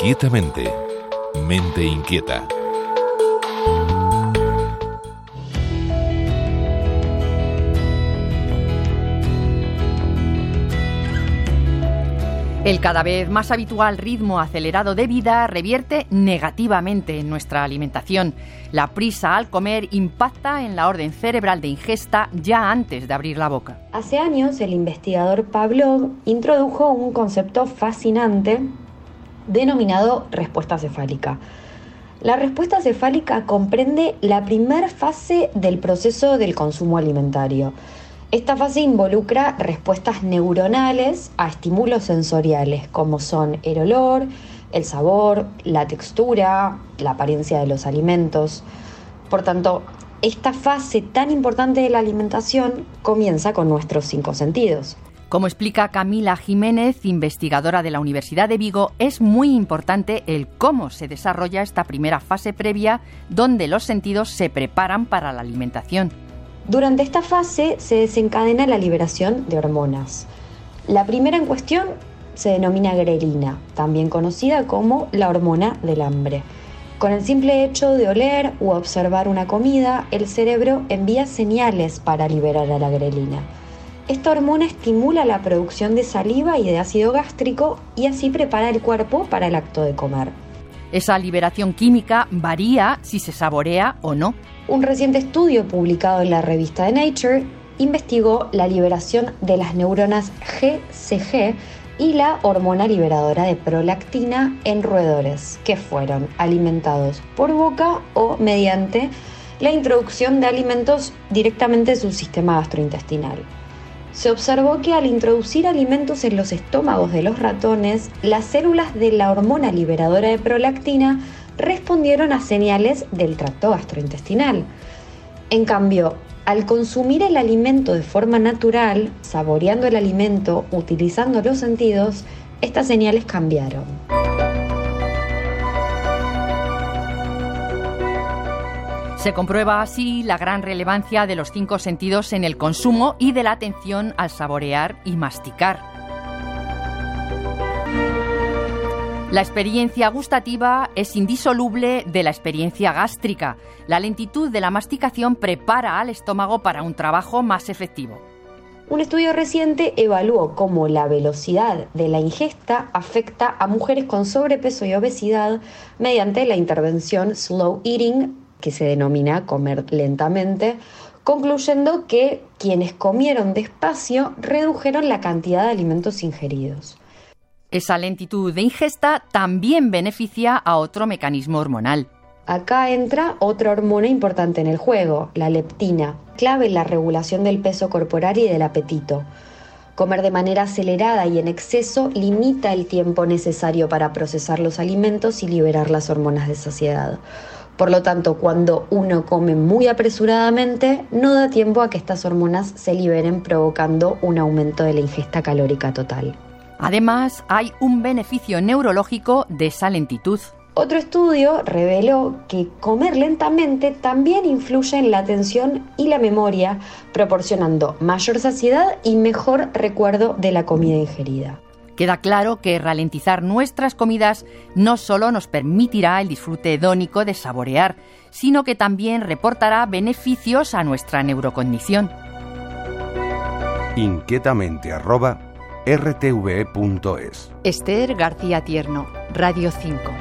Inquietamente. Mente inquieta. El cada vez más habitual ritmo acelerado de vida revierte negativamente en nuestra alimentación. La prisa al comer impacta en la orden cerebral de ingesta ya antes de abrir la boca. Hace años el investigador Pavlov introdujo un concepto fascinante denominado respuesta cefálica. La respuesta cefálica comprende la primera fase del proceso del consumo alimentario. Esta fase involucra respuestas neuronales a estímulos sensoriales como son el olor, el sabor, la textura, la apariencia de los alimentos. Por tanto, esta fase tan importante de la alimentación comienza con nuestros cinco sentidos. Como explica Camila Jiménez, investigadora de la Universidad de Vigo, es muy importante el cómo se desarrolla esta primera fase previa donde los sentidos se preparan para la alimentación. Durante esta fase se desencadena la liberación de hormonas. La primera en cuestión se denomina grelina, también conocida como la hormona del hambre. Con el simple hecho de oler u observar una comida, el cerebro envía señales para liberar a la grelina. Esta hormona estimula la producción de saliva y de ácido gástrico y así prepara el cuerpo para el acto de comer. Esa liberación química varía si se saborea o no. Un reciente estudio publicado en la revista de Nature investigó la liberación de las neuronas GCG y la hormona liberadora de prolactina en roedores que fueron alimentados por boca o mediante la introducción de alimentos directamente en su sistema gastrointestinal se observó que al introducir alimentos en los estómagos de los ratones, las células de la hormona liberadora de prolactina respondieron a señales del tracto gastrointestinal. En cambio, al consumir el alimento de forma natural, saboreando el alimento, utilizando los sentidos, estas señales cambiaron. Se comprueba así la gran relevancia de los cinco sentidos en el consumo y de la atención al saborear y masticar. La experiencia gustativa es indisoluble de la experiencia gástrica. La lentitud de la masticación prepara al estómago para un trabajo más efectivo. Un estudio reciente evaluó cómo la velocidad de la ingesta afecta a mujeres con sobrepeso y obesidad mediante la intervención slow eating que se denomina comer lentamente, concluyendo que quienes comieron despacio redujeron la cantidad de alimentos ingeridos. Esa lentitud de ingesta también beneficia a otro mecanismo hormonal. Acá entra otra hormona importante en el juego, la leptina, clave en la regulación del peso corporal y del apetito. Comer de manera acelerada y en exceso limita el tiempo necesario para procesar los alimentos y liberar las hormonas de saciedad. Por lo tanto, cuando uno come muy apresuradamente, no da tiempo a que estas hormonas se liberen provocando un aumento de la ingesta calórica total. Además, hay un beneficio neurológico de esa lentitud. Otro estudio reveló que comer lentamente también influye en la atención y la memoria, proporcionando mayor saciedad y mejor recuerdo de la comida ingerida. Queda claro que ralentizar nuestras comidas no solo nos permitirá el disfrute hedónico de saborear, sino que también reportará beneficios a nuestra neurocondición. Inquietamente arroba rtve.es Esther García Tierno, Radio 5.